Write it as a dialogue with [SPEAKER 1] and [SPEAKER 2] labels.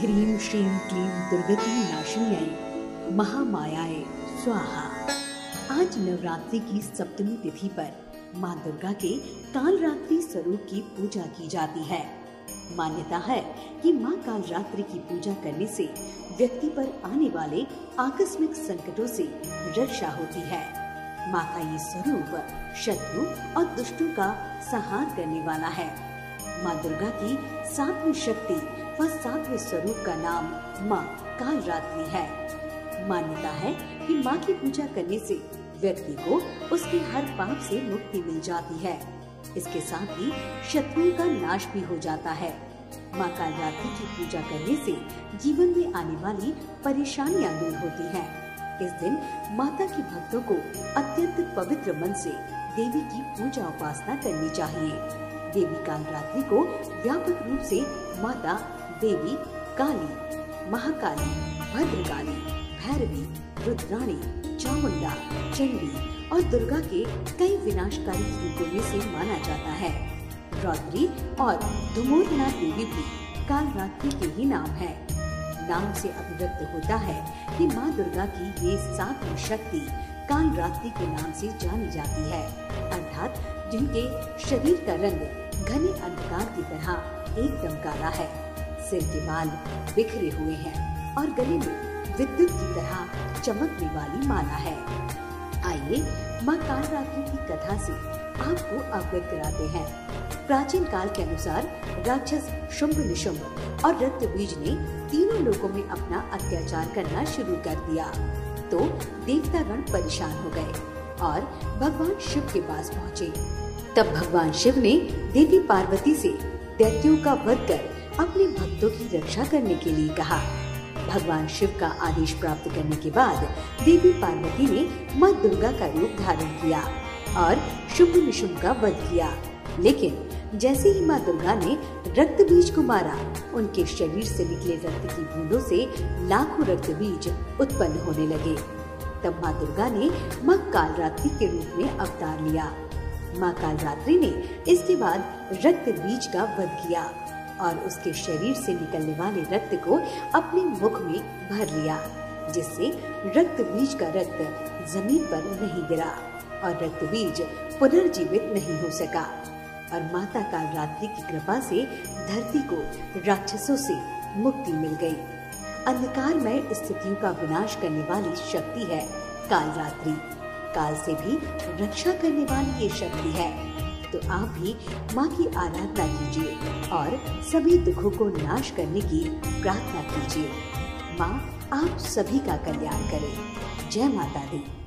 [SPEAKER 1] ह्रीं श्रीं क्लीं दुर्गति नाशिन्याय महामायाए स्वाहा। आज नवरात्रि की सप्तमी तिथि पर माँ दुर्गा के कालरात्रि स्वरूप की पूजा की जाती है। मान्यता है कि माँ कालरात्रि की पूजा करने से व्यक्ति पर आने वाले आकस्मिक संकटों से रक्षा होती है। माँ का ये स्वरूप शत्रु और दुष्टों का संहार करने वाला है। माँ दुर्गा की सातवीं शक्ति व सातवें स्वरूप का नाम माँ कालरात्रि है। मान्यता है कि माँ की पूजा करने से व्यक्ति को उसके हर पाप से मुक्ति मिल जाती है। इसके साथ ही शत्रुओं का नाश भी हो जाता है। माँ कालरात्रि की पूजा करने से जीवन में आने वाली परेशानियाँ दूर होती हैं। इस दिन माता के भक्तों को अत्यंत पवित्र मन से देवी की पूजा उपासना करनी चाहिए। देवी कालरात्रि को व्यापक रूप से माता देवी, काली, महाकाली, भद्रकाली, भैरवी, रुद्राणी, चामुंडा, चंडी और दुर्गा के कई विनाशकारी रूपों में से माना जाता है। रौद्री और धुमोदना देवी भी कालरात्रि के ही नाम है। नाम से अभिव्यक्त होता है कि माँ दुर्गा की ये सातवीं शक्ति कालरात्रि के नाम से जानी जाती है, अर्थात जिनके शरीर का रंग घने अंधकार की तरह एकदम काला है। सिर के बाल बिखरे हुए हैं और गले में विद्युत की तरह चमकने वाली माला है। आइए माँ काल रात्रि की कथा से आपको अवगत कराते हैं। प्राचीन काल के अनुसार राक्षस शुंभ निशुंभ और रक्त बीज ने तीनों लोगों में अपना अत्याचार करना शुरू कर दिया। तो देवतागण परेशान हो गए और भगवान शिव के पास पहुँचे। तब भगवान शिव ने देवी पार्वती से दैत्यों का वध कर अपने भक्तों की रक्षा करने के लिए कहा। भगवान शिव का आदेश प्राप्त करने के बाद देवी पार्वती ने माँ दुर्गा का रूप धारण किया और शुभ निशुभ का वध किया। लेकिन जैसे ही माँ दुर्गा ने रक्त बीज को मारा, उनके शरीर से निकले रक्त की बूंदों से लाखों रक्त बीज उत्पन्न होने लगे। तब माँ दुर्गा ने माँ कालरात्रि के रूप में अवतार लिया। माँ कालरात्रि ने इसके बाद रक्त बीज का वध किया। और उसके शरीर से निकलने वाले रक्त को अपने मुख में भर लिया, जिससे रक्त बीज का रक्त ज़मीन पर नहीं गिरा और रक्त बीज पुनर्जीवित नहीं हो सका। और माता कालरात्रि की कृपा से धरती को राक्षसों से मुक्ति मिल गई। अंधकारमय स्थितियों का विनाश करने वाली शक्ति है कालरात्रि। काल से भी रक्षा करने वाली ये शक्ति है। तो आप भी माँ की आराधना कीजिए और सभी दुखों को नाश करने की प्रार्थना कीजिए। माँ, आप सभी का कल्याण करें। जय माता दी।